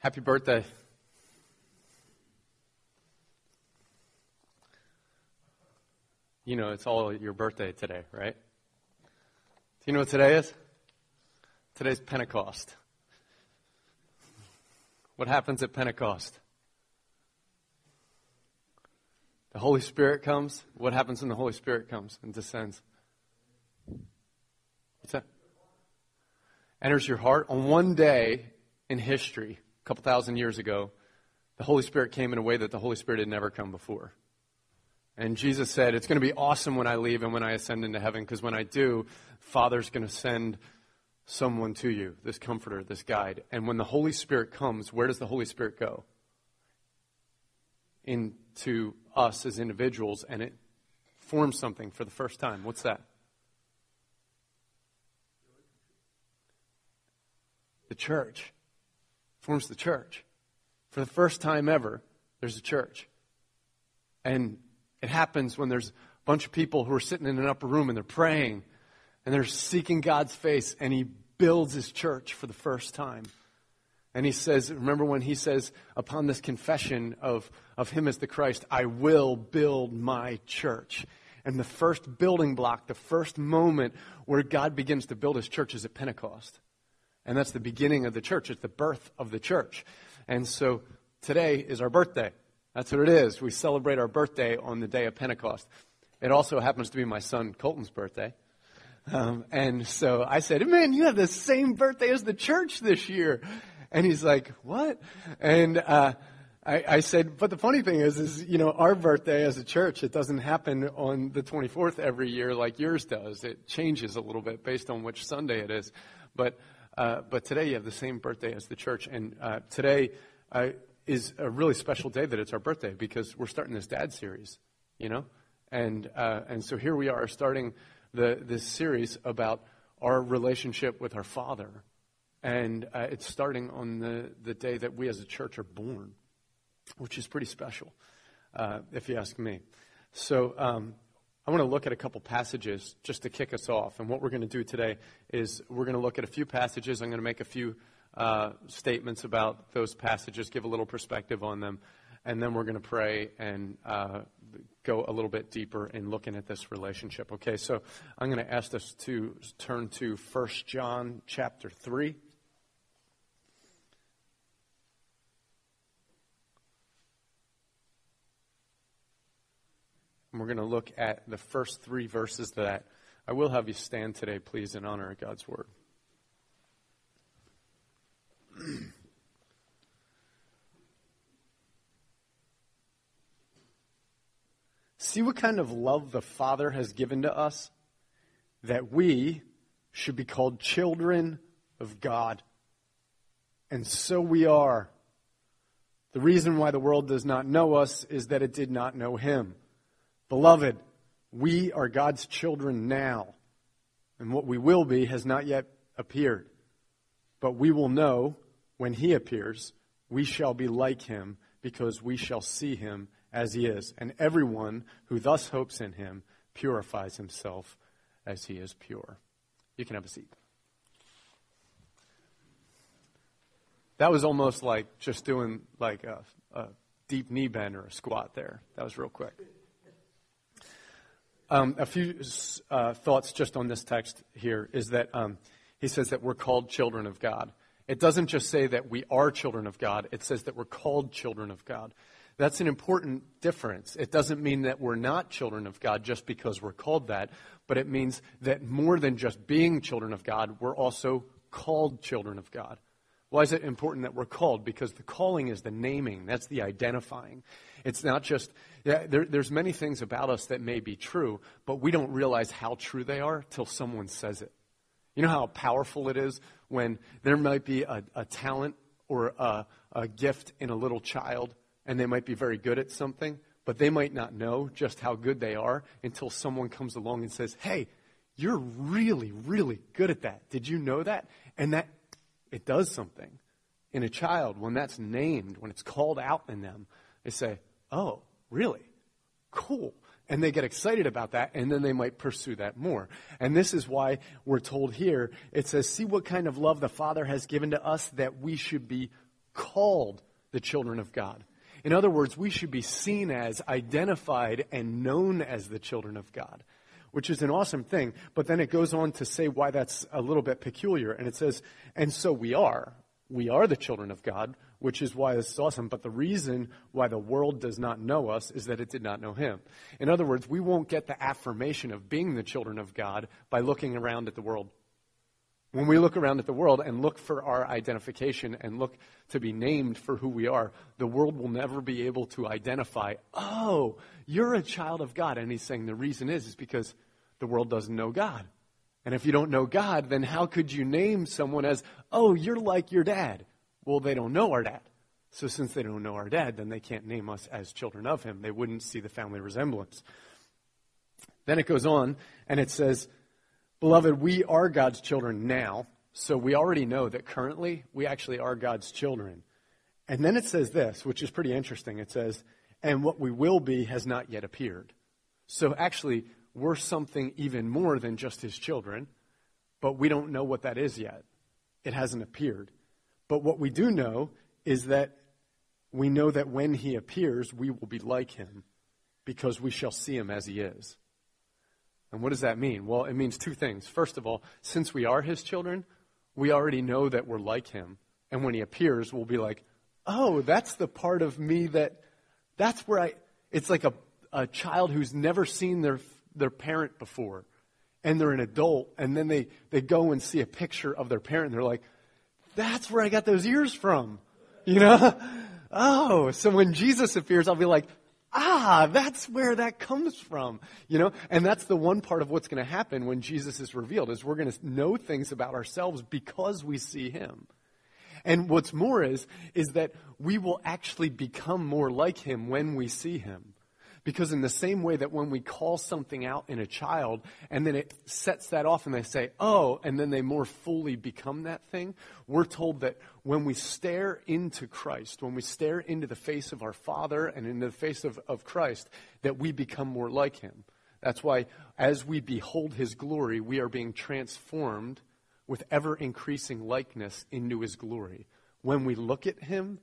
Happy birthday. You know, it's all your birthday today, right? Do you know what today is? Today's Pentecost. What happens at Pentecost? The Holy Spirit comes. What happens when the Holy Spirit comes and descends? What's that? Enters your heart. On one day in history, couple thousand years ago, the Holy Spirit came in a way that the Holy Spirit had never come before. And Jesus said, It's going to be awesome when I leave and when I ascend into heaven, because when I do, Father's going to send someone to you, this comforter, this guide. And when the Holy Spirit comes, where does the Holy Spirit go? Into us as individuals, and it forms something for the first time. What's that? The church. Forms the church. For the first time ever, there's a church. And it happens when there's a bunch of people who are sitting in an upper room and they're praying and they're seeking God's face, and He builds His church for the first time. And He says, remember when He says, upon this confession of, of Him as the Christ, I will build my church. And the first building block, the first moment where God begins to build His church is at Pentecost. And that's the beginning of the church, it's the birth of the church. And so today is our birthday. That's what it is. We celebrate our birthday on the day of Pentecost. It also happens to be my son Colton's birthday. Um, and so I said, Man, you have the same birthday as the church this year. And he's like, What? And uh, I, I, said, But the funny thing is, is, you know, our birthday as a church, it doesn't happen on the 24th every year like yours does. It changes a little bit based on which Sunday it is. But, uh, but today you have the same birthday as the church. And uh, today, I, is a really special day that it's our birthday because we're starting this dad series, you know? And, uh, and so here we are starting the, this series about our relationship with our Father. And uh, it's starting on the, the day that we as a church are born, which is pretty special, uh, if you ask me. So um, I want to look at a couple passages just to kick us off. And what we're going to do today is we're going to look at a few passages. I'm going to make a few uh, statements about those passages, give a little perspective on them, and then we're going to pray and uh, go a little bit deeper in looking at this relationship. Okay, so I'm going to ask us to turn to 1 John chapter 3. And we're going to look at the first three verses that I will have you stand today, please, in honor of God's word. See what kind of love the Father has given to us? That we should be called children of God. And so we are. The reason why the world does not know us is that it did not know Him. Beloved, we are God's children now, and what we will be has not yet appeared. But we will know when he appears, we shall be like him because we shall see him as he is. And everyone who thus hopes in him purifies himself as he is pure. You can have a seat. That was almost like just doing like a, a deep knee bend or a squat there. That was real quick. Um, a few uh, thoughts just on this text here is that um, he says that we're called children of God. It doesn't just say that we are children of God, it says that we're called children of God. That's an important difference. It doesn't mean that we're not children of God just because we're called that, but it means that more than just being children of God, we're also called children of God. Why is it important that we're called? Because the calling is the naming, that's the identifying. It's not just, yeah, there, there's many things about us that may be true, but we don't realize how true they are till someone says it. You know how powerful it is when there might be a, a talent or a, a gift in a little child and they might be very good at something, but they might not know just how good they are until someone comes along and says, Hey, you're really, really good at that. Did you know that? And that it does something. In a child, when that's named, when it's called out in them, they say, Oh, really? Cool and they get excited about that, and then they might pursue that more. And this is why we're told here it says, See what kind of love the Father has given to us that we should be called the children of God. In other words, we should be seen as, identified, and known as the children of God, which is an awesome thing. But then it goes on to say why that's a little bit peculiar. And it says, and so we are. We are the children of God, which is why this is awesome. But the reason why the world does not know us is that it did not know Him. In other words, we won't get the affirmation of being the children of God by looking around at the world. When we look around at the world and look for our identification and look to be named for who we are, the world will never be able to identify, oh, you're a child of God. And he's saying the reason is, is because the world doesn't know God. And if you don't know God, then how could you name someone as, oh, you're like your dad? Well, they don't know our dad. So since they don't know our dad, then they can't name us as children of him. They wouldn't see the family resemblance. Then it goes on and it says, Beloved, we are God's children now, so we already know that currently we actually are God's children. And then it says this, which is pretty interesting. It says, and what we will be has not yet appeared. So actually, we're something even more than just his children, but we don't know what that is yet. It hasn't appeared. But what we do know is that we know that when he appears, we will be like him because we shall see him as he is. And what does that mean? Well, it means two things. First of all, since we are his children, we already know that we're like him. And when he appears, we'll be like, oh, that's the part of me that, that's where I, it's like a, a child who's never seen their, their parent before. And they're an adult, and then they, they go and see a picture of their parent, and they're like, that's where I got those ears from. You know? oh, so when Jesus appears, I'll be like, ah, that's where that comes from, you know? And that's the one part of what's going to happen when Jesus is revealed is we're going to know things about ourselves because we see him. And what's more is, is that we will actually become more like him when we see him. Because in the same way that when we call something out in a child and then it sets that off and they say, oh, and then they more fully become that thing, we're told that when we stare into Christ, when we stare into the face of our Father and into the face of, of Christ, that we become more like Him. That's why as we behold His glory, we are being transformed with ever increasing likeness into His glory. When we look at Him,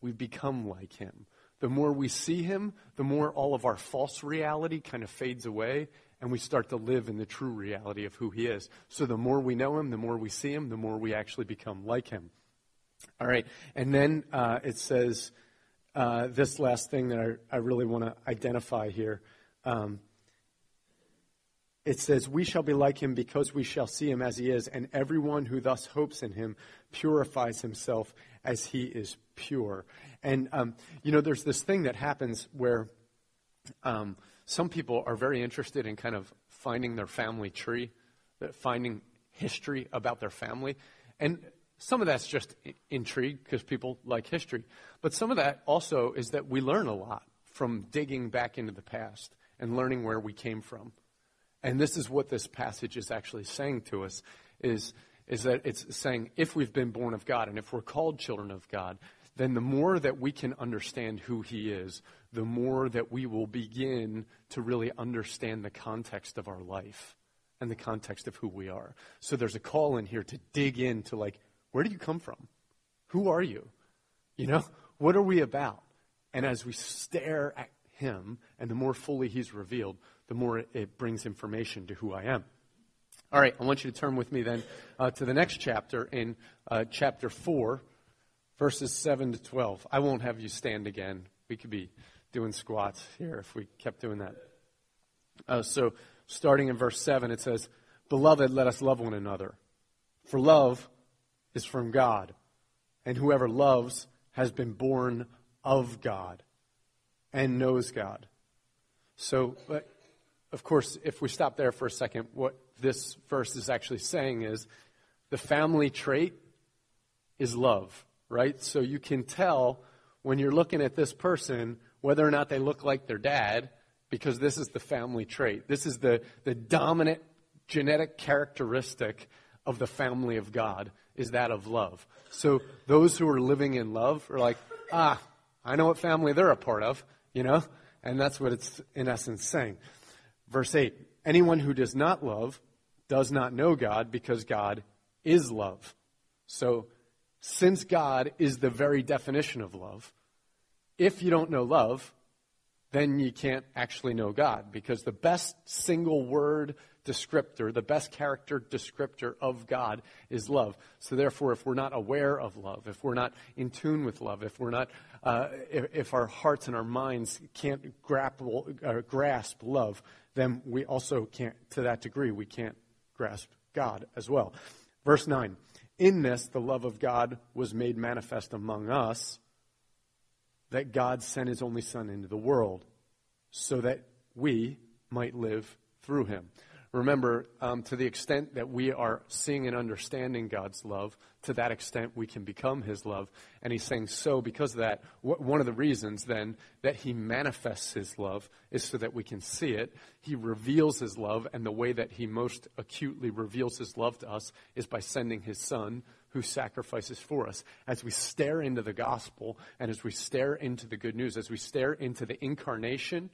we become like Him. The more we see him, the more all of our false reality kind of fades away, and we start to live in the true reality of who he is. So the more we know him, the more we see him, the more we actually become like him. All right, and then uh, it says uh, this last thing that I, I really want to identify here. Um, it says, We shall be like him because we shall see him as he is, and everyone who thus hopes in him purifies himself as he is pure. And, um, you know, there's this thing that happens where um, some people are very interested in kind of finding their family tree, finding history about their family. And some of that's just intrigue because people like history. But some of that also is that we learn a lot from digging back into the past and learning where we came from. And this is what this passage is actually saying to us is, is that it's saying if we've been born of God and if we're called children of God, then the more that we can understand who He is, the more that we will begin to really understand the context of our life and the context of who we are. So there's a call in here to dig into, like, where do you come from? Who are you? You know, what are we about? And as we stare at Him, and the more fully He's revealed, the more it brings information to who I am. All right, I want you to turn with me then uh, to the next chapter in uh, chapter 4 verses 7 to 12. I won't have you stand again. We could be doing squats here if we kept doing that. Uh, so, starting in verse 7, it says, Beloved, let us love one another. For love is from God, and whoever loves has been born of God and knows God. So, of course, if we stop there for a second, what this verse is actually saying is the family trait is love right? So you can tell when you're looking at this person whether or not they look like their dad because this is the family trait. This is the, the dominant genetic characteristic of the family of God is that of love. So those who are living in love are like, ah, I know what family they're a part of, you know? And that's what it's in essence saying. Verse 8 Anyone who does not love does not know God because God is love. So since God is the very definition of love, if you don't know love, then you can't actually know God because the best single word descriptor, the best character descriptor of God is love. So therefore, if we're not aware of love, if we're not in tune with love, if we're not, uh, if, if, our hearts and our minds can't grapple, uh, grasp love, then we also can't, to that degree, we can't grasp God as well. Verse 9. In this, the love of God was made manifest among us, that God sent his only Son into the world so that we might live through him. Remember, um, to the extent that we are seeing and understanding God's love, to that extent we can become His love. And He's saying, so because of that, wh- one of the reasons then that He manifests His love is so that we can see it. He reveals His love, and the way that He most acutely reveals His love to us is by sending His Son who sacrifices for us. As we stare into the gospel and as we stare into the good news, as we stare into the incarnation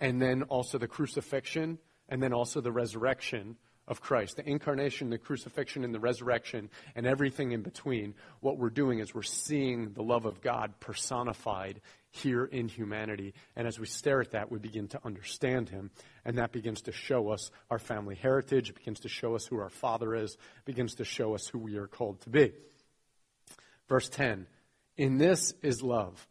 and then also the crucifixion and then also the resurrection of Christ, the incarnation, the crucifixion, and the resurrection, and everything in between, what we're doing is we're seeing the love of God personified here in humanity. And as we stare at that, we begin to understand Him. And that begins to show us our family heritage. It begins to show us who our Father is. It begins to show us who we are called to be. Verse 10 In this is love.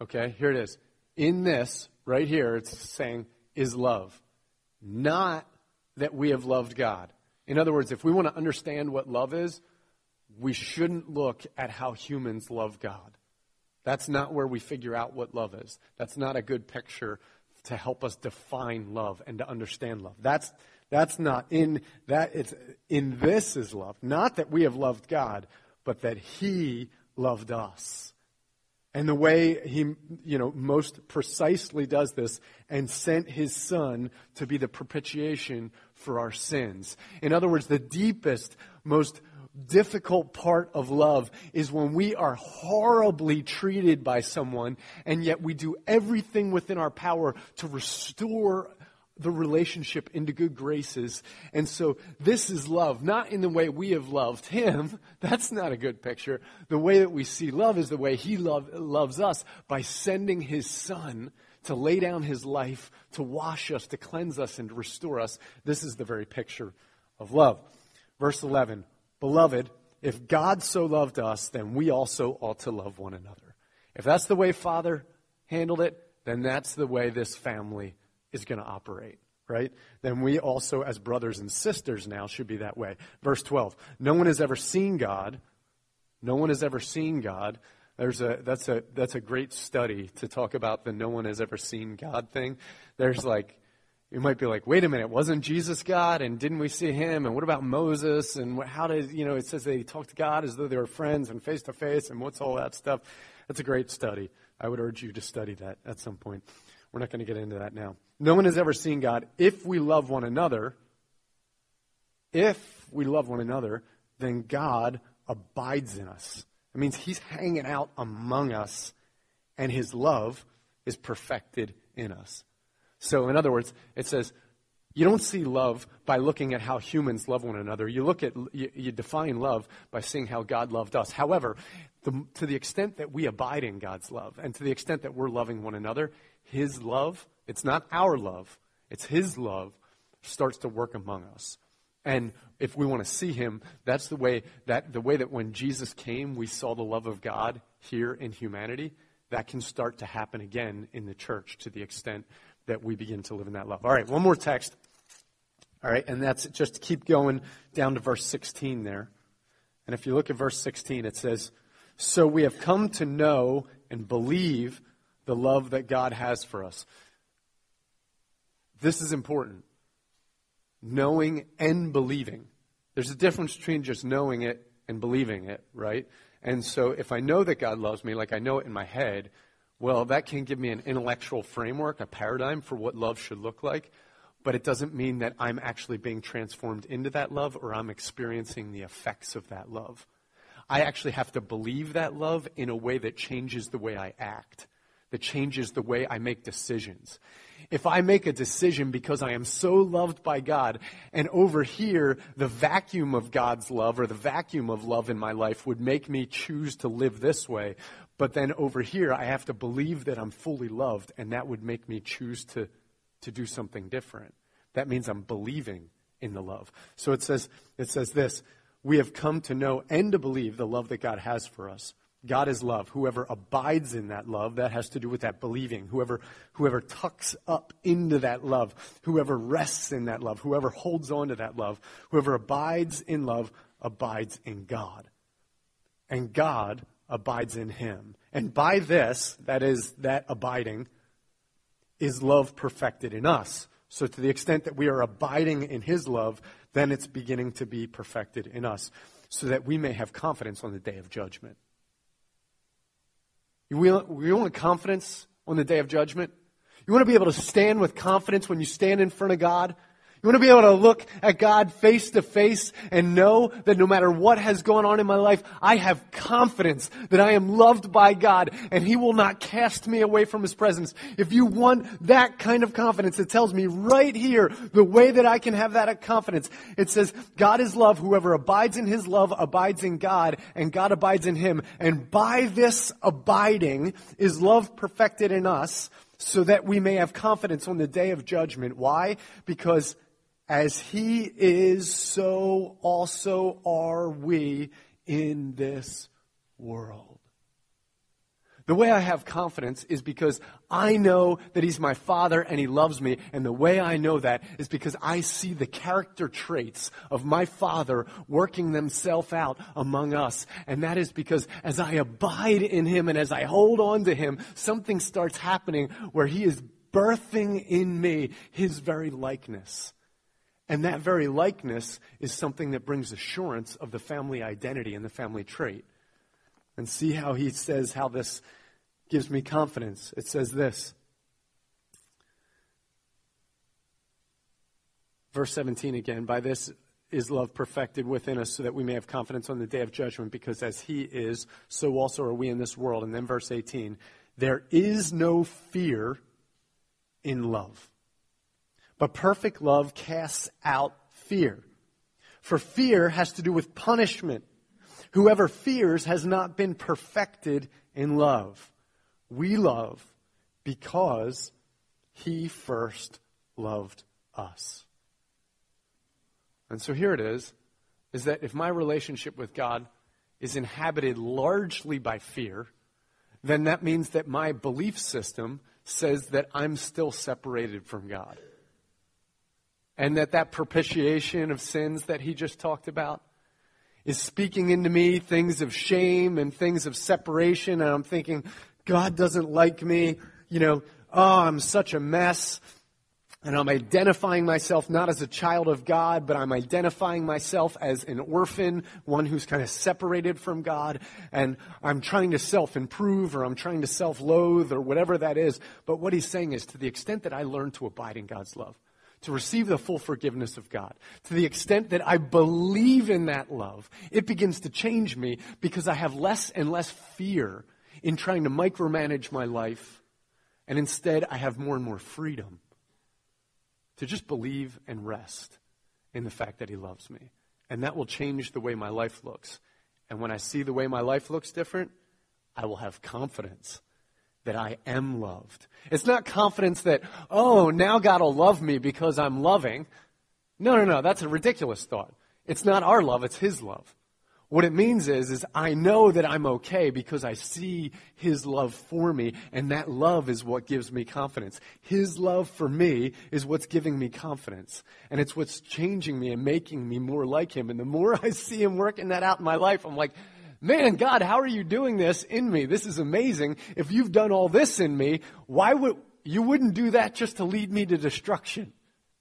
Okay, here it is. In this, right here, it's saying, is love not that we have loved God. In other words, if we want to understand what love is, we shouldn't look at how humans love God. That's not where we figure out what love is. That's not a good picture to help us define love and to understand love. That's, that's not in that it's in this is love. Not that we have loved God, but that He loved us. And the way he, you know, most precisely does this and sent his son to be the propitiation for our sins. In other words, the deepest, most difficult part of love is when we are horribly treated by someone and yet we do everything within our power to restore the relationship into good graces. And so this is love, not in the way we have loved him. That's not a good picture. The way that we see love is the way he love, loves us by sending his son to lay down his life, to wash us, to cleanse us, and to restore us. This is the very picture of love. Verse 11 Beloved, if God so loved us, then we also ought to love one another. If that's the way Father handled it, then that's the way this family is going to operate, right? Then we also, as brothers and sisters now, should be that way. Verse 12 No one has ever seen God. No one has ever seen God. There's a, that's, a, that's a great study to talk about the no one has ever seen God thing. There's like, you might be like, wait a minute, wasn't Jesus God? And didn't we see him? And what about Moses? And how did, you know, it says they talked to God as though they were friends and face to face. And what's all that stuff? That's a great study. I would urge you to study that at some point. We're not going to get into that now. No one has ever seen God. If we love one another, if we love one another, then God abides in us. It means He's hanging out among us, and His love is perfected in us. So, in other words, it says, you don't see love by looking at how humans love one another. You look at, you, you define love by seeing how God loved us. However, the, to the extent that we abide in God's love, and to the extent that we're loving one another, His love, it's not our love, it's His love, starts to work among us. And if we want to see Him, that's the way that the way that when Jesus came, we saw the love of God here in humanity. That can start to happen again in the church to the extent that we begin to live in that love. All right, one more text. All right, and that's just to keep going down to verse 16 there. And if you look at verse 16, it says, So we have come to know and believe the love that God has for us. This is important. Knowing and believing. There's a difference between just knowing it and believing it, right? And so if I know that God loves me, like I know it in my head, well, that can give me an intellectual framework, a paradigm for what love should look like. But it doesn't mean that I'm actually being transformed into that love or I'm experiencing the effects of that love. I actually have to believe that love in a way that changes the way I act, that changes the way I make decisions. if I make a decision because I am so loved by God, and over here, the vacuum of God's love or the vacuum of love in my life would make me choose to live this way, but then over here, I have to believe that I'm fully loved, and that would make me choose to, to do something different. That means I'm believing in the love. So it says, it says this We have come to know and to believe the love that God has for us. God is love. Whoever abides in that love, that has to do with that believing. Whoever, whoever tucks up into that love, whoever rests in that love, whoever holds on to that love, whoever abides in love abides in God. And God abides in him. And by this, that is, that abiding, is love perfected in us. So to the extent that we are abiding in his love, then it's beginning to be perfected in us, so that we may have confidence on the day of judgment. You want confidence on the day of judgment? You want to be able to stand with confidence when you stand in front of God? You want to be able to look at God face to face and know that no matter what has gone on in my life, I have confidence that I am loved by God and He will not cast me away from His presence. If you want that kind of confidence, it tells me right here the way that I can have that confidence. It says, God is love. Whoever abides in His love abides in God and God abides in Him. And by this abiding is love perfected in us so that we may have confidence on the day of judgment. Why? Because as he is, so also are we in this world. The way I have confidence is because I know that He's my Father and He loves me. And the way I know that is because I see the character traits of my Father working themselves out among us. And that is because as I abide in Him and as I hold on to Him, something starts happening where He is birthing in me His very likeness. And that very likeness is something that brings assurance of the family identity and the family trait. And see how he says how this gives me confidence. It says this. Verse 17 again, by this is love perfected within us so that we may have confidence on the day of judgment because as he is, so also are we in this world. And then verse 18, there is no fear in love. But perfect love casts out fear. For fear has to do with punishment. Whoever fears has not been perfected in love. We love because he first loved us. And so here it is, is that if my relationship with God is inhabited largely by fear, then that means that my belief system says that I'm still separated from God and that that propitiation of sins that he just talked about is speaking into me things of shame and things of separation and I'm thinking God doesn't like me, you know, oh, I'm such a mess. And I'm identifying myself not as a child of God, but I'm identifying myself as an orphan, one who's kind of separated from God. And I'm trying to self improve or I'm trying to self loathe or whatever that is. But what he's saying is to the extent that I learn to abide in God's love, to receive the full forgiveness of God. To the extent that I believe in that love, it begins to change me because I have less and less fear in trying to micromanage my life. And instead, I have more and more freedom to just believe and rest in the fact that He loves me. And that will change the way my life looks. And when I see the way my life looks different, I will have confidence that I am loved. It's not confidence that, oh, now God will love me because I'm loving. No, no, no, that's a ridiculous thought. It's not our love, it's His love. What it means is, is I know that I'm okay because I see His love for me, and that love is what gives me confidence. His love for me is what's giving me confidence. And it's what's changing me and making me more like Him. And the more I see Him working that out in my life, I'm like, man, God, how are you doing this in me? This is amazing. If you've done all this in me, why would, you wouldn't do that just to lead me to destruction.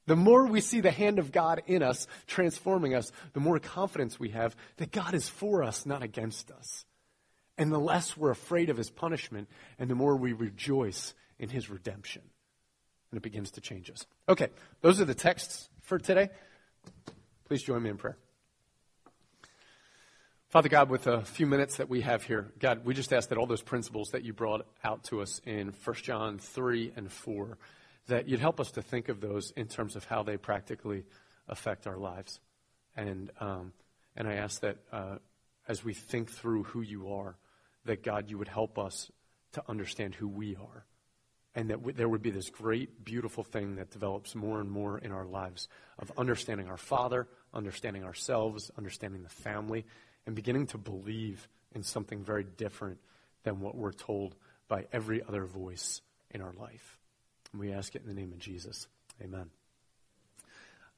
The more we see the hand of God in us, transforming us, the more confidence we have that God is for us, not against us. And the less we're afraid of his punishment, and the more we rejoice in his redemption. And it begins to change us. Okay, those are the texts for today. Please join me in prayer. Father God, with a few minutes that we have here, God, we just ask that all those principles that you brought out to us in 1 John 3 and 4, that you'd help us to think of those in terms of how they practically affect our lives. And, um, and I ask that uh, as we think through who you are, that God, you would help us to understand who we are. And that w- there would be this great, beautiful thing that develops more and more in our lives of understanding our Father, understanding ourselves, understanding the family, and beginning to believe in something very different than what we're told by every other voice in our life. And we ask it in the name of Jesus. Amen.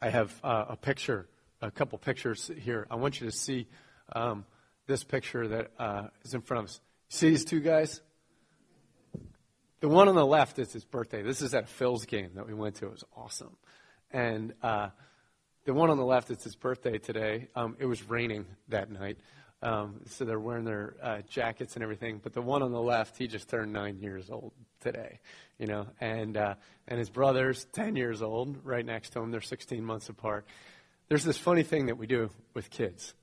I have uh, a picture, a couple pictures here. I want you to see um, this picture that uh, is in front of us. See these two guys? The one on the left is his birthday. This is at Phil's game that we went to. It was awesome. And uh, the one on the left, it's his birthday today. Um, it was raining that night. Um, so they're wearing their uh, jackets and everything. But the one on the left, he just turned nine years old today, you know. And uh, and his brother's ten years old, right next to him. They're 16 months apart. There's this funny thing that we do with kids,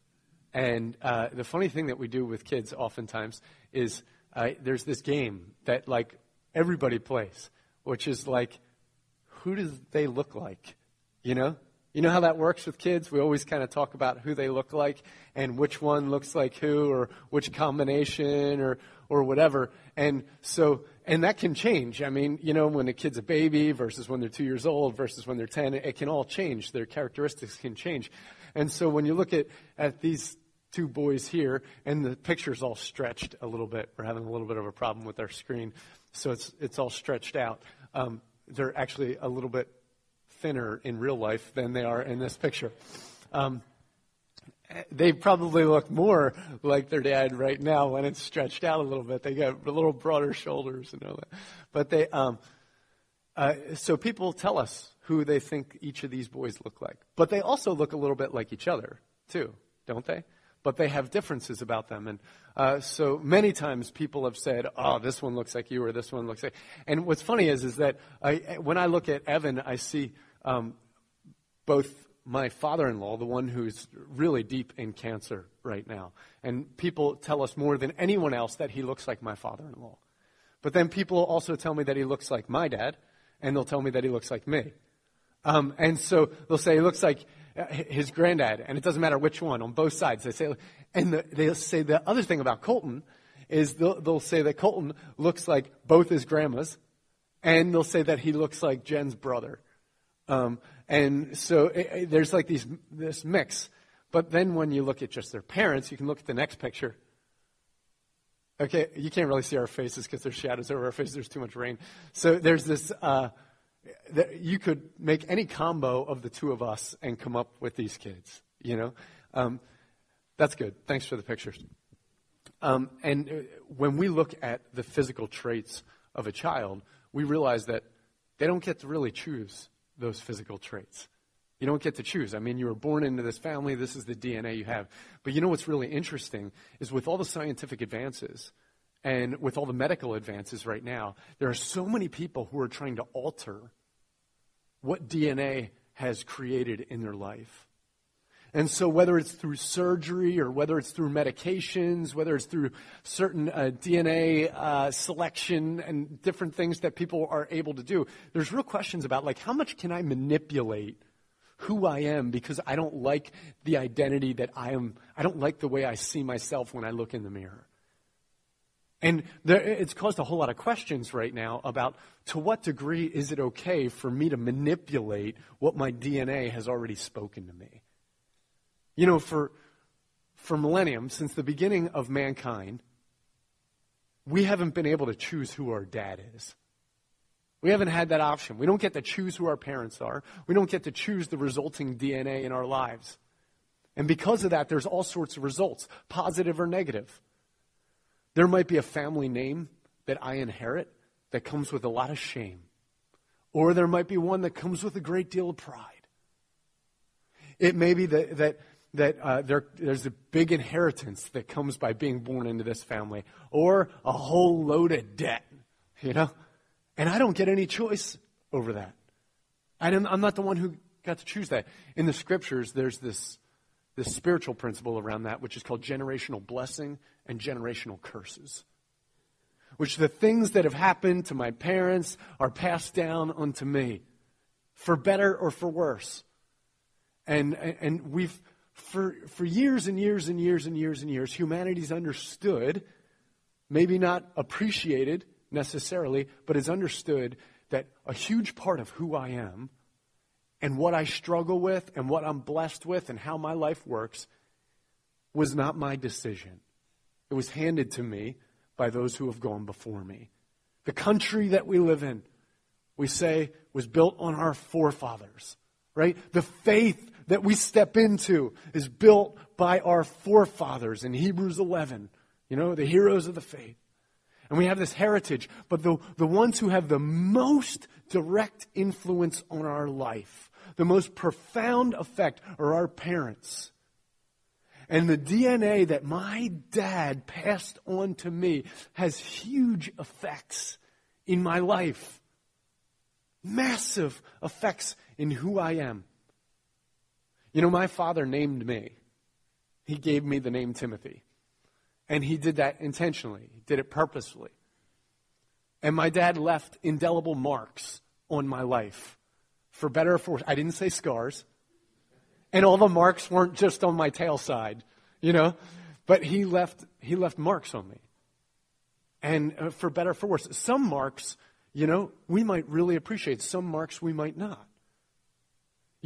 and uh, the funny thing that we do with kids oftentimes is uh, there's this game that like everybody plays, which is like, who do they look like, you know? You know how that works with kids? We always kind of talk about who they look like and which one looks like who or which combination or, or whatever. And so, and that can change. I mean, you know, when a kid's a baby versus when they're two years old versus when they're 10, it can all change. Their characteristics can change. And so when you look at, at these two boys here, and the picture's all stretched a little bit. We're having a little bit of a problem with our screen, so it's, it's all stretched out. Um, they're actually a little bit thinner in real life than they are in this picture. Um, they probably look more like their dad right now when it's stretched out a little bit. They got a little broader shoulders and all that. But they, um, uh, so people tell us who they think each of these boys look like. But they also look a little bit like each other, too, don't they? But they have differences about them. And uh, so many times people have said, oh, this one looks like you or this one looks like. And what's funny is, is that I, when I look at Evan, I see um, both my father in law, the one who's really deep in cancer right now. And people tell us more than anyone else that he looks like my father in law. But then people also tell me that he looks like my dad, and they'll tell me that he looks like me. Um, and so they'll say he looks like uh, his granddad, and it doesn't matter which one on both sides. They say, and the, they'll say the other thing about Colton is they'll, they'll say that Colton looks like both his grandmas, and they'll say that he looks like Jen's brother. Um, and so it, it, there's like these, this mix. But then when you look at just their parents, you can look at the next picture. Okay, you can't really see our faces because there's shadows over our faces. There's too much rain. So there's this. Uh, you could make any combo of the two of us and come up with these kids. You know, um, that's good. Thanks for the pictures. Um, and uh, when we look at the physical traits of a child, we realize that they don't get to really choose those physical traits. You don't get to choose. I mean, you were born into this family, this is the DNA you have. But you know what's really interesting is with all the scientific advances and with all the medical advances right now, there are so many people who are trying to alter what DNA has created in their life. And so, whether it's through surgery or whether it's through medications, whether it's through certain uh, DNA uh, selection and different things that people are able to do, there's real questions about like how much can I manipulate who I am because I don't like the identity that I am. I don't like the way I see myself when I look in the mirror. And there, it's caused a whole lot of questions right now about to what degree is it okay for me to manipulate what my DNA has already spoken to me? You know, for, for millennium, since the beginning of mankind, we haven't been able to choose who our dad is. We haven't had that option. We don't get to choose who our parents are. We don't get to choose the resulting DNA in our lives. And because of that, there's all sorts of results, positive or negative. There might be a family name that I inherit that comes with a lot of shame. Or there might be one that comes with a great deal of pride. It may be that, that that uh, there, there's a big inheritance that comes by being born into this family, or a whole load of debt, you know? And I don't get any choice over that. I am not the one who got to choose that. In the scriptures, there's this, this spiritual principle around that, which is called generational blessing and generational curses. which the things that have happened to my parents are passed down unto me, for better or for worse. And, and we've, for, for years and years and years and years and years, humanity's understood, maybe not appreciated necessarily, but has understood that a huge part of who I am and what I struggle with and what I'm blessed with and how my life works was not my decision. It was handed to me by those who have gone before me. The country that we live in, we say, was built on our forefathers, right? The faith that we step into is built by our forefathers in Hebrews 11, you know, the heroes of the faith. And we have this heritage, but the, the ones who have the most direct influence on our life, the most profound effect are our parents. And the DNA that my dad passed on to me has huge effects in my life. Massive effects in who I am. You know, my father named me. He gave me the name Timothy. And he did that intentionally, he did it purposefully. And my dad left indelible marks on my life, for better or for worse. I didn't say scars. And all the marks weren't just on my tail side, you know, but he left, he left marks on me. And uh, for better or for worse, some marks, you know, we might really appreciate, some marks we might not.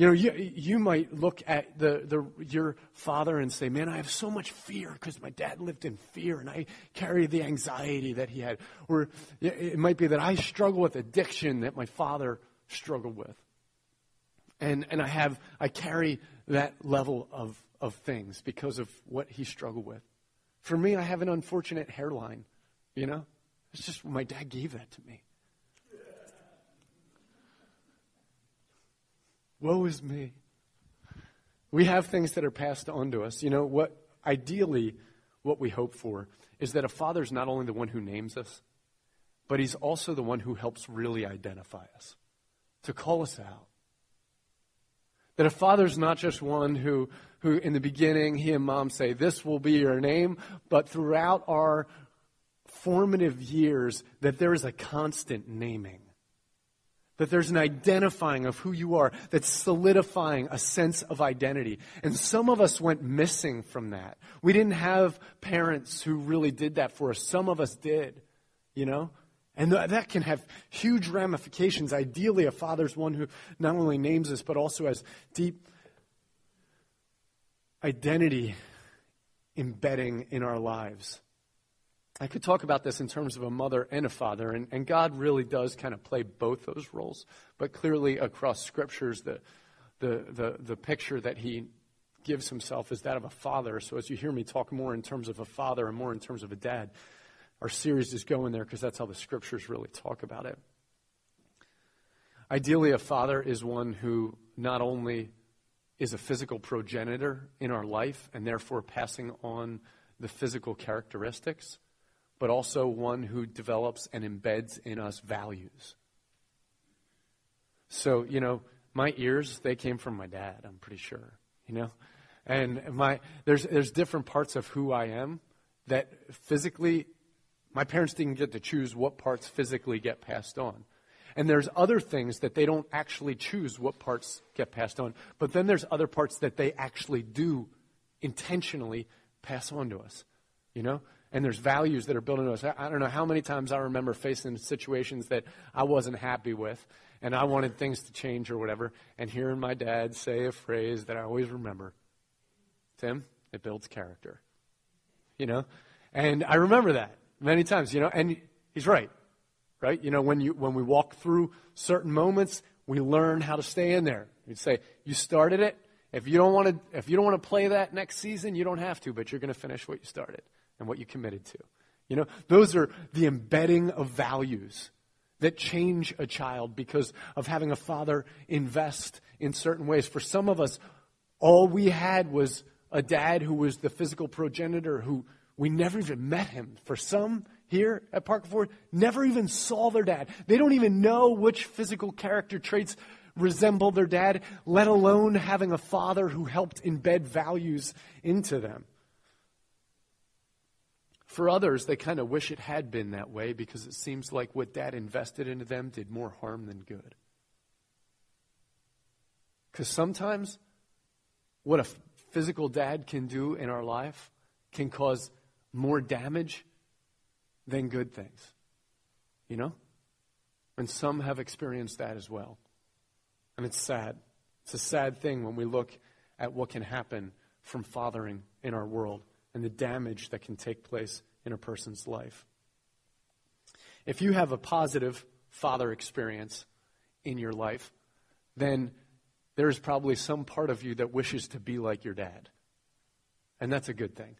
You know, you, you might look at the, the, your father and say, Man, I have so much fear because my dad lived in fear and I carry the anxiety that he had. Or it might be that I struggle with addiction that my father struggled with. And, and I have, I carry that level of, of things because of what he struggled with. For me, I have an unfortunate hairline, you know? It's just my dad gave that to me. Woe is me. We have things that are passed on to us. You know, what ideally, what we hope for is that a father's not only the one who names us, but he's also the one who helps really identify us, to call us out. That a father's not just one who, who in the beginning, he and mom say, This will be your name, but throughout our formative years, that there is a constant naming that there's an identifying of who you are, that's solidifying a sense of identity. And some of us went missing from that. We didn't have parents who really did that for us. Some of us did, you know? And that can have huge ramifications. Ideally, a father's one who not only names us, but also has deep identity embedding in our lives. I could talk about this in terms of a mother and a father, and, and God really does kind of play both those roles. But clearly, across scriptures, the, the, the, the picture that he gives himself is that of a father. So as you hear me talk more in terms of a father and more in terms of a dad, our series is going there because that's how the scriptures really talk about it. Ideally, a father is one who not only is a physical progenitor in our life and therefore passing on the physical characteristics but also one who develops and embeds in us values. So, you know, my ears, they came from my dad, I'm pretty sure, you know? And my, there's, there's different parts of who I am that physically, my parents didn't get to choose what parts physically get passed on. And there's other things that they don't actually choose what parts get passed on. But then there's other parts that they actually do intentionally pass on to us. You know? And there's values that are built into us. I, don't know how many times I remember facing situations that I wasn't happy with, and I wanted things to change or whatever, and hearing my dad say a phrase that I always remember Tim, it builds character. You know? And I remember that many times, you know, and he's right. Right? You know, when you when we walk through certain moments, we learn how to stay in there. He'd say, You started it. If you don't want to if you don't want to play that next season, you don't have to, but you're gonna finish what you started and what you committed to. You know, those are the embedding of values that change a child because of having a father invest in certain ways. For some of us, all we had was a dad who was the physical progenitor who we never even met him. For some here at Parker Ford, never even saw their dad. They don't even know which physical character traits resemble their dad, let alone having a father who helped embed values into them. For others, they kind of wish it had been that way because it seems like what dad invested into them did more harm than good. Because sometimes what a physical dad can do in our life can cause more damage than good things. You know? And some have experienced that as well. And it's sad. It's a sad thing when we look at what can happen from fathering in our world and the damage that can take place in a person's life. If you have a positive father experience in your life, then there's probably some part of you that wishes to be like your dad. And that's a good thing.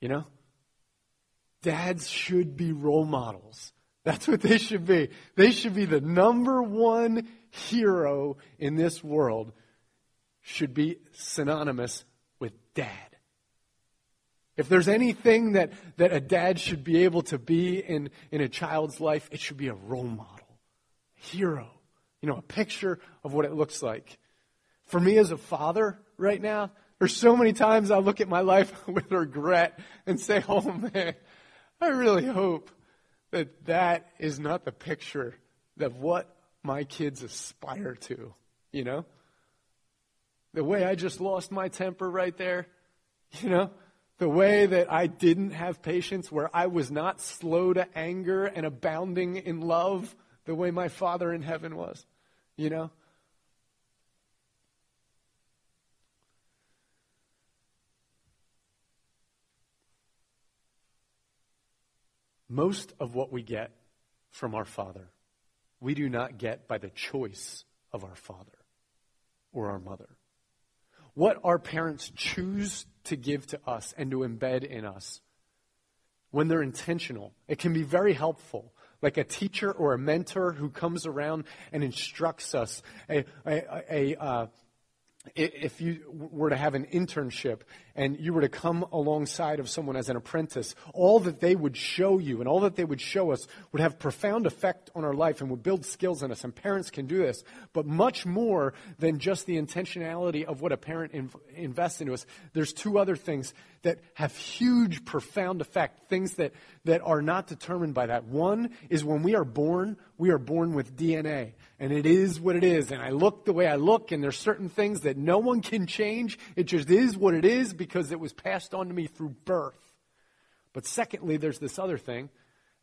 You know? Dads should be role models. That's what they should be. They should be the number one hero in this world, should be synonymous with dad. If there's anything that, that a dad should be able to be in, in a child's life, it should be a role model, a hero, you know, a picture of what it looks like. For me as a father right now, there's so many times I look at my life with regret and say, oh man, I really hope that that is not the picture of what my kids aspire to, you know? The way I just lost my temper right there, you know? The way that I didn't have patience, where I was not slow to anger and abounding in love, the way my Father in heaven was, you know? Most of what we get from our Father, we do not get by the choice of our Father or our mother. What our parents choose to give to us and to embed in us when they're intentional. It can be very helpful, like a teacher or a mentor who comes around and instructs us, a, a, a, uh, if you were to have an internship and you were to come alongside of someone as an apprentice, all that they would show you and all that they would show us would have profound effect on our life and would build skills in us. And parents can do this, but much more than just the intentionality of what a parent inv- invests into us. There's two other things that have huge, profound effect, things that, that are not determined by that. One is when we are born, we are born with DNA, and it is what it is. And I look the way I look, and there's certain things that no one can change. It just is what it is because it was passed on to me through birth. But secondly, there's this other thing,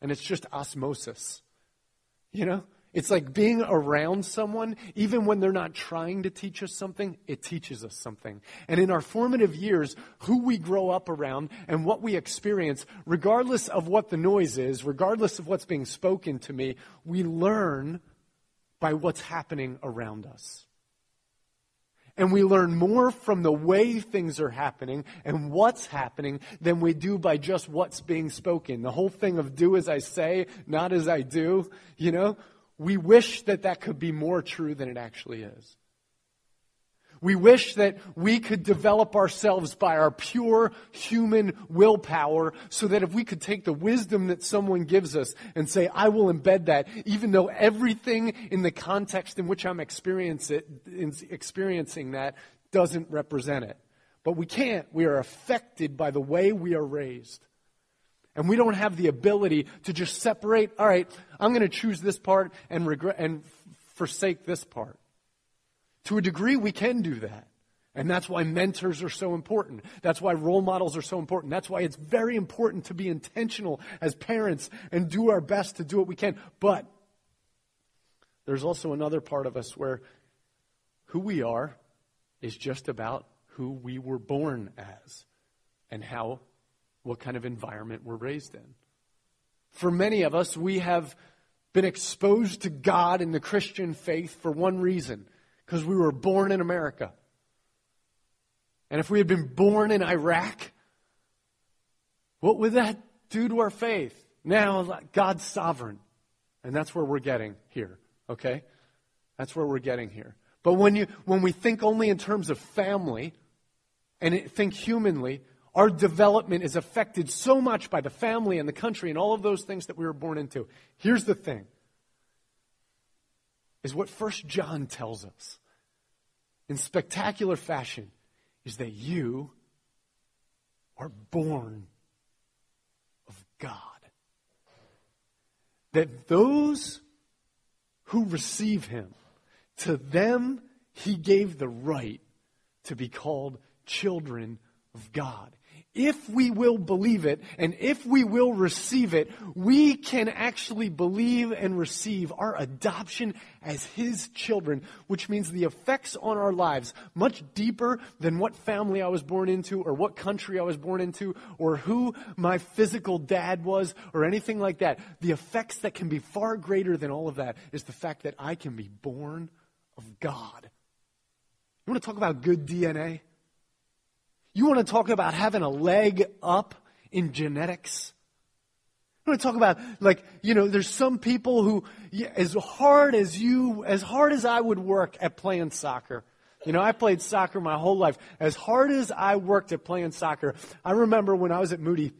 and it's just osmosis. You know? It's like being around someone, even when they're not trying to teach us something, it teaches us something. And in our formative years, who we grow up around and what we experience, regardless of what the noise is, regardless of what's being spoken to me, we learn by what's happening around us. And we learn more from the way things are happening and what's happening than we do by just what's being spoken. The whole thing of do as I say, not as I do, you know? we wish that that could be more true than it actually is. We wish that we could develop ourselves by our pure human willpower so that if we could take the wisdom that someone gives us and say, I will embed that, even though everything in the context in which I'm experiencing that doesn't represent it. But we can't. We are affected by the way we are raised. And we don't have the ability to just separate, all right, I'm going to choose this part and regret and forsake this part. To a degree, we can do that. And that's why mentors are so important. That's why role models are so important. That's why it's very important to be intentional as parents and do our best to do what we can. But there's also another part of us where who we are is just about who we were born as and how what kind of environment we're raised in. For many of us, we have been exposed to God and the Christian faith for one reason because we were born in America. And if we had been born in Iraq, what would that do to our faith? Now, God's sovereign. And that's where we're getting here, okay? That's where we're getting here. But when, you, when we think only in terms of family and think humanly, our development is affected so much by the family and the country and all of those things that we were born into. Here's the thing is what first John tells us in spectacular fashion is that you are born of God. That those who receive him, to them he gave the right to be called children of God if we will believe it and if we will receive it, we can actually believe and receive our adoption as His children, which means the effects on our lives much deeper than what family I was born into or what country I was born into or who my physical dad was or anything like that. The effects that can be far greater than all of that is the fact that I can be born of God. You want to talk about good DNA? You want to talk about having a leg up in genetics? You want to talk about, like, you know, there's some people who, as hard as you, as hard as I would work at playing soccer, you know, I played soccer my whole life. As hard as I worked at playing soccer, I remember when I was at Moody,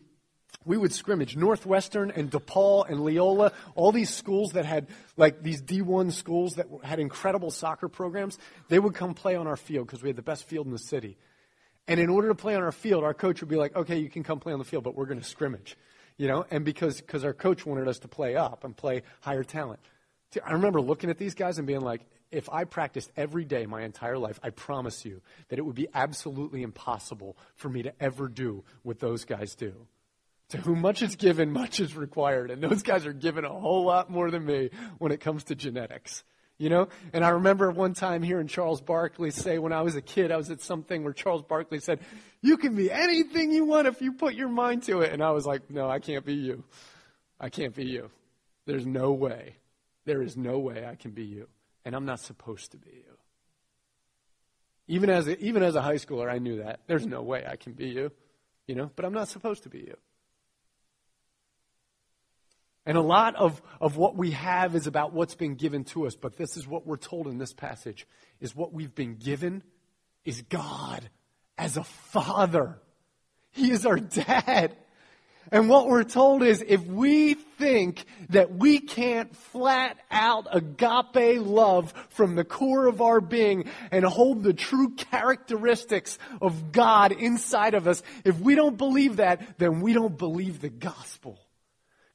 we would scrimmage Northwestern and DePaul and Loyola, all these schools that had like these D1 schools that had incredible soccer programs. They would come play on our field because we had the best field in the city. And in order to play on our field, our coach would be like, okay, you can come play on the field, but we're going to scrimmage. You know, and because cause our coach wanted us to play up and play higher talent. I remember looking at these guys and being like, if I practiced every day my entire life, I promise you that it would be absolutely impossible for me to ever do what those guys do. To whom much is given, much is required. And those guys are given a whole lot more than me when it comes to genetics. You know? And I remember one time hearing Charles Barkley say when I was a kid, I was at something where Charles Barkley said, You can be anything you want if you put your mind to it. And I was like, No, I can't be you. I can't be you. There's no way. There is no way I can be you. And I'm not supposed to be you. Even as a, even as a high schooler, I knew that. There's no way I can be you. You know? But I'm not supposed to be you. And a lot of, of what we have is about what's been given to us, but this is what we're told in this passage is what we've been given is God as a father. He is our dad. And what we're told is if we think that we can't flat out agape love from the core of our being and hold the true characteristics of God inside of us, if we don't believe that, then we don't believe the gospel.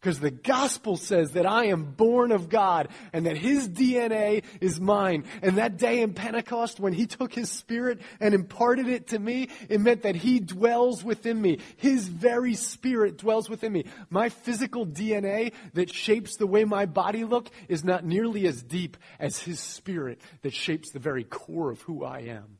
Because the gospel says that I am born of God and that his DNA is mine. And that day in Pentecost, when he took his spirit and imparted it to me, it meant that he dwells within me. His very spirit dwells within me. My physical DNA that shapes the way my body look is not nearly as deep as his spirit that shapes the very core of who I am.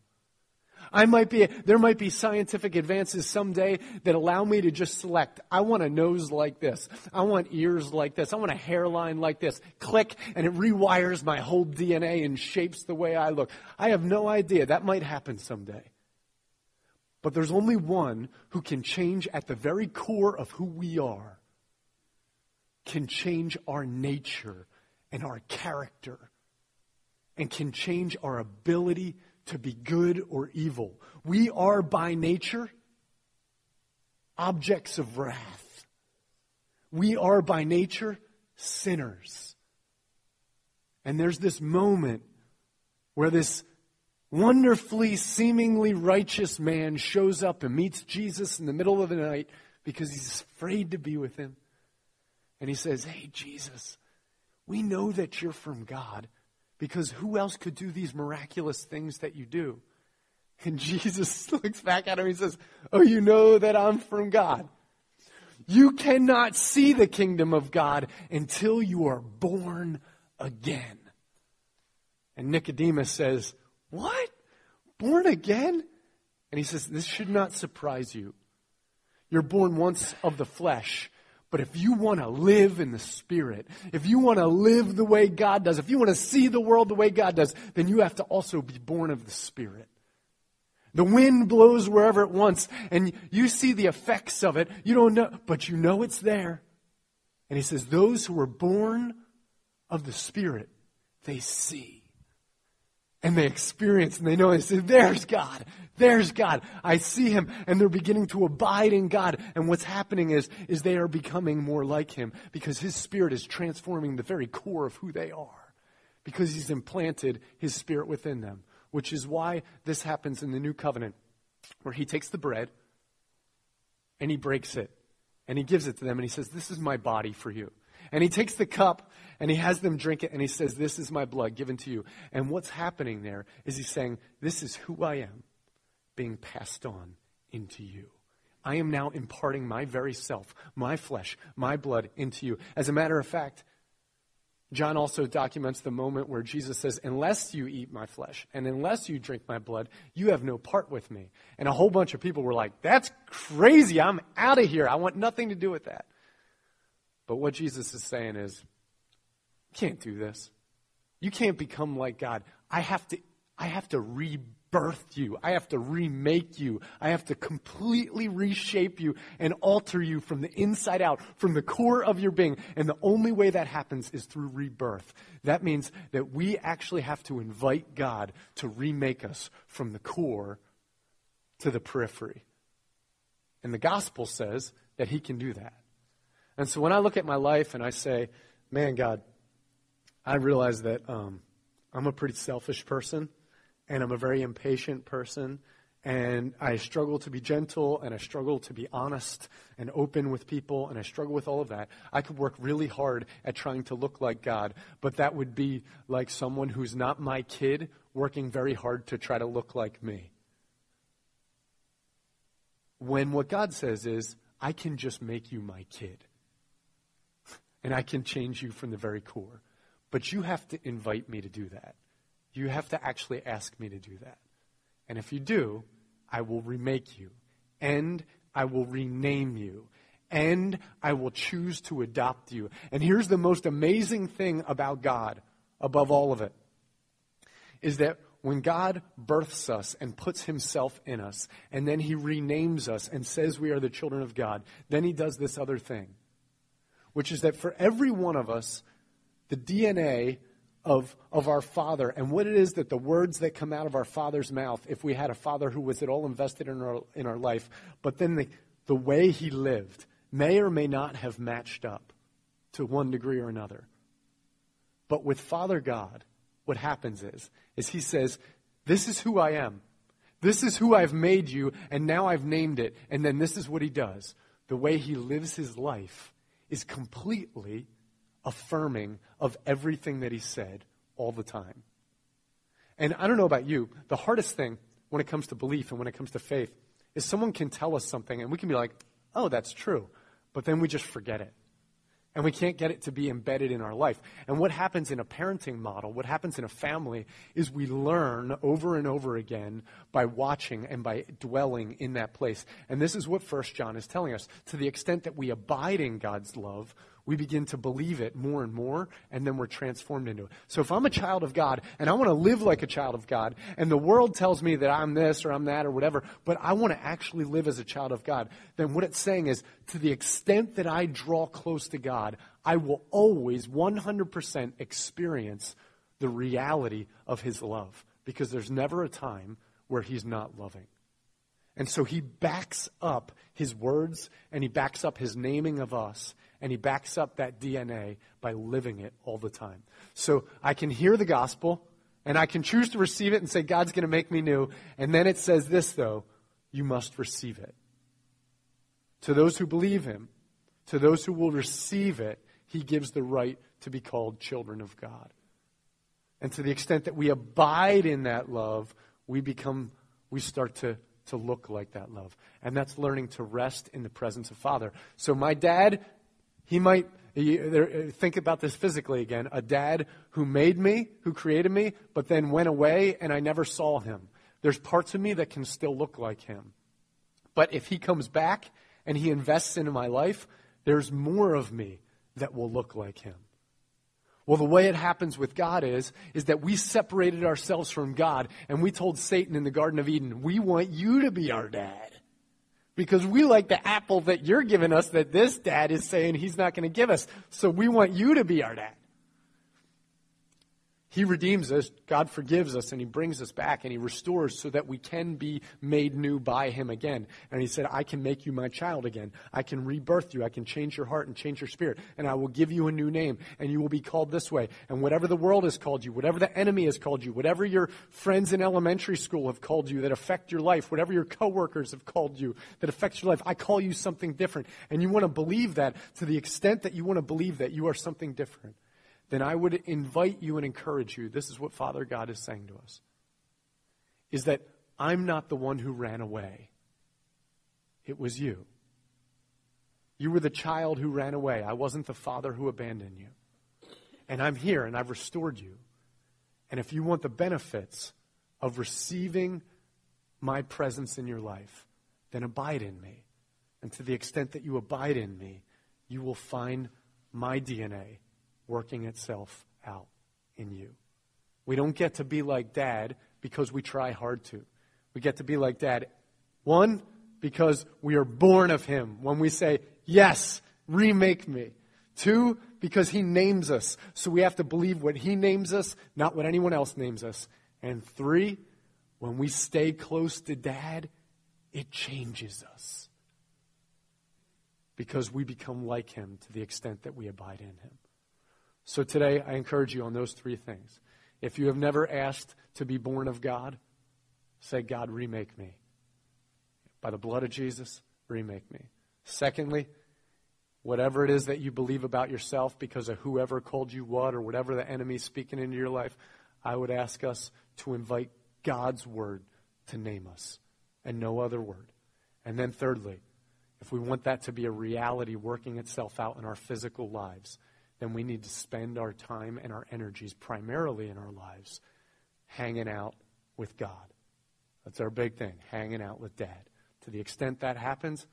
I might be, there might be scientific advances someday that allow me to just select, I want a nose like this. I want ears like this. I want a hairline like this. Click, and it rewires my whole DNA and shapes the way I look. I have no idea. That might happen someday. But there's only one who can change at the very core of who we are, can change our nature and our character, and can change our ability to be good or evil. We are by nature objects of wrath. We are by nature sinners. And there's this moment where this wonderfully, seemingly righteous man shows up and meets Jesus in the middle of the night because he's afraid to be with him. And he says, Hey, Jesus, we know that you're from God because who else could do these miraculous things that you do? And Jesus looks back at him and says, Oh, you know that I'm from God. You cannot see the kingdom of God until you are born again. And Nicodemus says, What? Born again? And he says, This should not surprise you. You're born once of the flesh, but if you want to live in the Spirit, if you want to live the way God does, if you want to see the world the way God does, then you have to also be born of the Spirit. The wind blows wherever it wants, and you see the effects of it. You don't know, but you know it's there. And he says, Those who are born of the Spirit, they see. And they experience and they know, they say, There's God. There's God. I see him and they're beginning to abide in God. And what's happening is, is they are becoming more like him because his spirit is transforming the very core of who they are because he's implanted his spirit within them, which is why this happens in the new covenant where he takes the bread and he breaks it And he gives it to them and he says, This is my body for you. And he takes the cup and he has them drink it and he says, This is my blood given to you. And what's happening there is he's saying, This is who I am being passed on into you. I am now imparting my very self, my flesh, my blood into you. As a matter of fact, John also documents the moment where Jesus says, Unless you eat my flesh and unless you drink my blood, you have no part with me. And a whole bunch of people were like, That's crazy. I'm out of here. I want nothing to do with that. But what Jesus is saying is, You can't do this. You can't become like God. I have to, I have to rebuild birth you. I have to remake you. I have to completely reshape you and alter you from the inside out, from the core of your being. And the only way that happens is through rebirth. That means that we actually have to invite God to remake us from the core to the periphery. And the gospel says that he can do that. And so when I look at my life and I say, man, God, I realize that um, I'm a pretty selfish person and I'm a very impatient person, and I struggle to be gentle, and I struggle to be honest and open with people, and I struggle with all of that. I could work really hard at trying to look like God, but that would be like someone who's not my kid working very hard to try to look like me. When what God says is, I can just make you my kid, and I can change you from the very core. But you have to invite me to do that. You have to actually ask me to do that. And if you do, I will remake you, and I will rename you, and I will choose to adopt you. And here's the most amazing thing about God, above all of it, is that when God births us and puts himself in us, and then he renames us and says we are the children of God, then he does this other thing, which is that for every one of us, the DNA of, of our Father and what it is that the words that come out of our Father's mouth, if we had a Father who was at all invested in our, in our life, but then the, the way he lived may or may not have matched up to one degree or another. But with Father God, what happens is, is he says, this is who I am. This is who I've made you, and now I've named it. And then this is what he does. The way he lives his life is completely affirming of everything that he said all the time. And I don't know about you, the hardest thing when it comes to belief and when it comes to faith is someone can tell us something and we can be like, oh, that's true. But then we just forget it. And we can't get it to be embedded in our life. And what happens in a parenting model, what happens in a family, is we learn over and over again by watching and by dwelling in that place. And this is what First John is telling us. To the extent that we abide in God's love, we begin to believe it more and more, and then we're transformed into it. So if I'm a child of God and I want to live like a child of God, and the world tells me that I'm this or I'm that or whatever, but I want to actually live as a child of God, then what it's saying is to the extent that I draw close to God, I will always 100% experience the reality of His love because there's never a time where He's not loving. And so he backs up his words and he backs up his naming of us and he backs up that DNA by living it all the time. So I can hear the gospel and I can choose to receive it and say, God's going to make me new. And then it says this, though, you must receive it. To those who believe him, to those who will receive it, he gives the right to be called children of God. And to the extent that we abide in that love, we become, we start to to look like that love. And that's learning to rest in the presence of Father. So my dad, he might think about this physically again. A dad who made me, who created me, but then went away and I never saw him. There's parts of me that can still look like him. But if he comes back and he invests into my life, there's more of me that will look like him. Well, the way it happens with God is, is that we separated ourselves from God and we told Satan in the Garden of Eden, we want you to be our dad. Because we like the apple that you're giving us that this dad is saying he's not going to give us. So we want you to be our dad. He redeems us, God forgives us, and He brings us back, and He restores so that we can be made new by Him again. And He said, I can make you my child again. I can rebirth you. I can change your heart and change your spirit. And I will give you a new name, and you will be called this way. And whatever the world has called you, whatever the enemy has called you, whatever your friends in elementary school have called you that affect your life, whatever your coworkers have called you that affects your life, I call you something different. And you want to believe that to the extent that you want to believe that you are something different then I would invite you and encourage you. This is what Father God is saying to us is that I'm not the one who ran away. It was you. You were the child who ran away. I wasn't the father who abandoned you. And I'm here and I've restored you. And if you want the benefits of receiving my presence in your life, then abide in me. And to the extent that you abide in me, you will find my DNA working itself out in you. We don't get to be like dad because we try hard to. We get to be like dad, one, because we are born of him when we say, Yes, remake me. Two, because he names us. So we have to believe what he names us, not what anyone else names us. And three, when we stay close to dad, it changes us. Because we become like him to the extent that we abide in him. So today, I encourage you on those three things. If you have never asked to be born of God, say, God, remake me. By the blood of Jesus, remake me. Secondly, whatever it is that you believe about yourself because of whoever called you what or whatever the enemy is speaking into your life, I would ask us to invite God's word to name us and no other word. And then thirdly, if we want that to be a reality working itself out in our physical lives, then we need to spend our time and our energies primarily in our lives hanging out with God. That's our big thing, hanging out with Dad. To the extent that happens,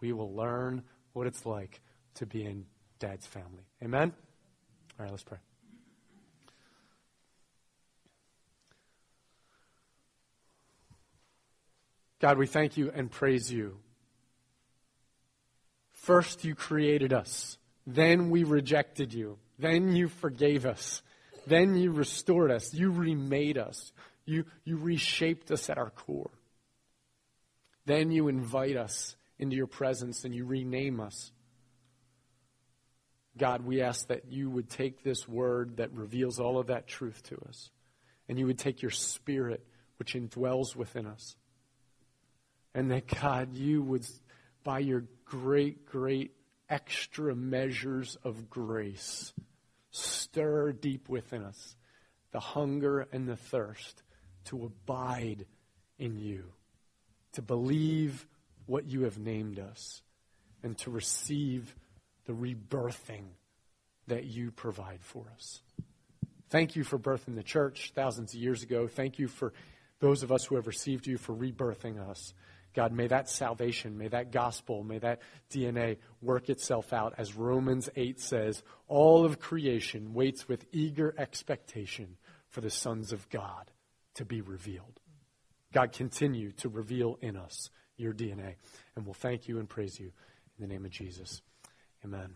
we will learn what it's like to be in Dad's family. Amen? All right, let's pray. God, we thank you and praise you. First, you created us. Then we rejected you. Then you forgave us. Then you restored us. You remade us. You, you reshaped us at our core. Then you invite us into your presence and you rename us. God, we ask that you would take this word that reveals all of that truth to us, and you would take your spirit, which indwells within us, and that, God, you would, by your great, great extra measures of grace stir deep within us the hunger and the thirst to abide in you, to believe what you have named us, and to receive the rebirthing that you provide for us. Thank you for birthing the church thousands of years ago. Thank you for those of us who have received you for rebirthing us. God, may that salvation, may that gospel, may that DNA work itself out. As Romans 8 says, all of creation waits with eager expectation for the sons of God to be revealed. God, continue to reveal in us your DNA. And we'll thank you and praise you in the name of Jesus. Amen.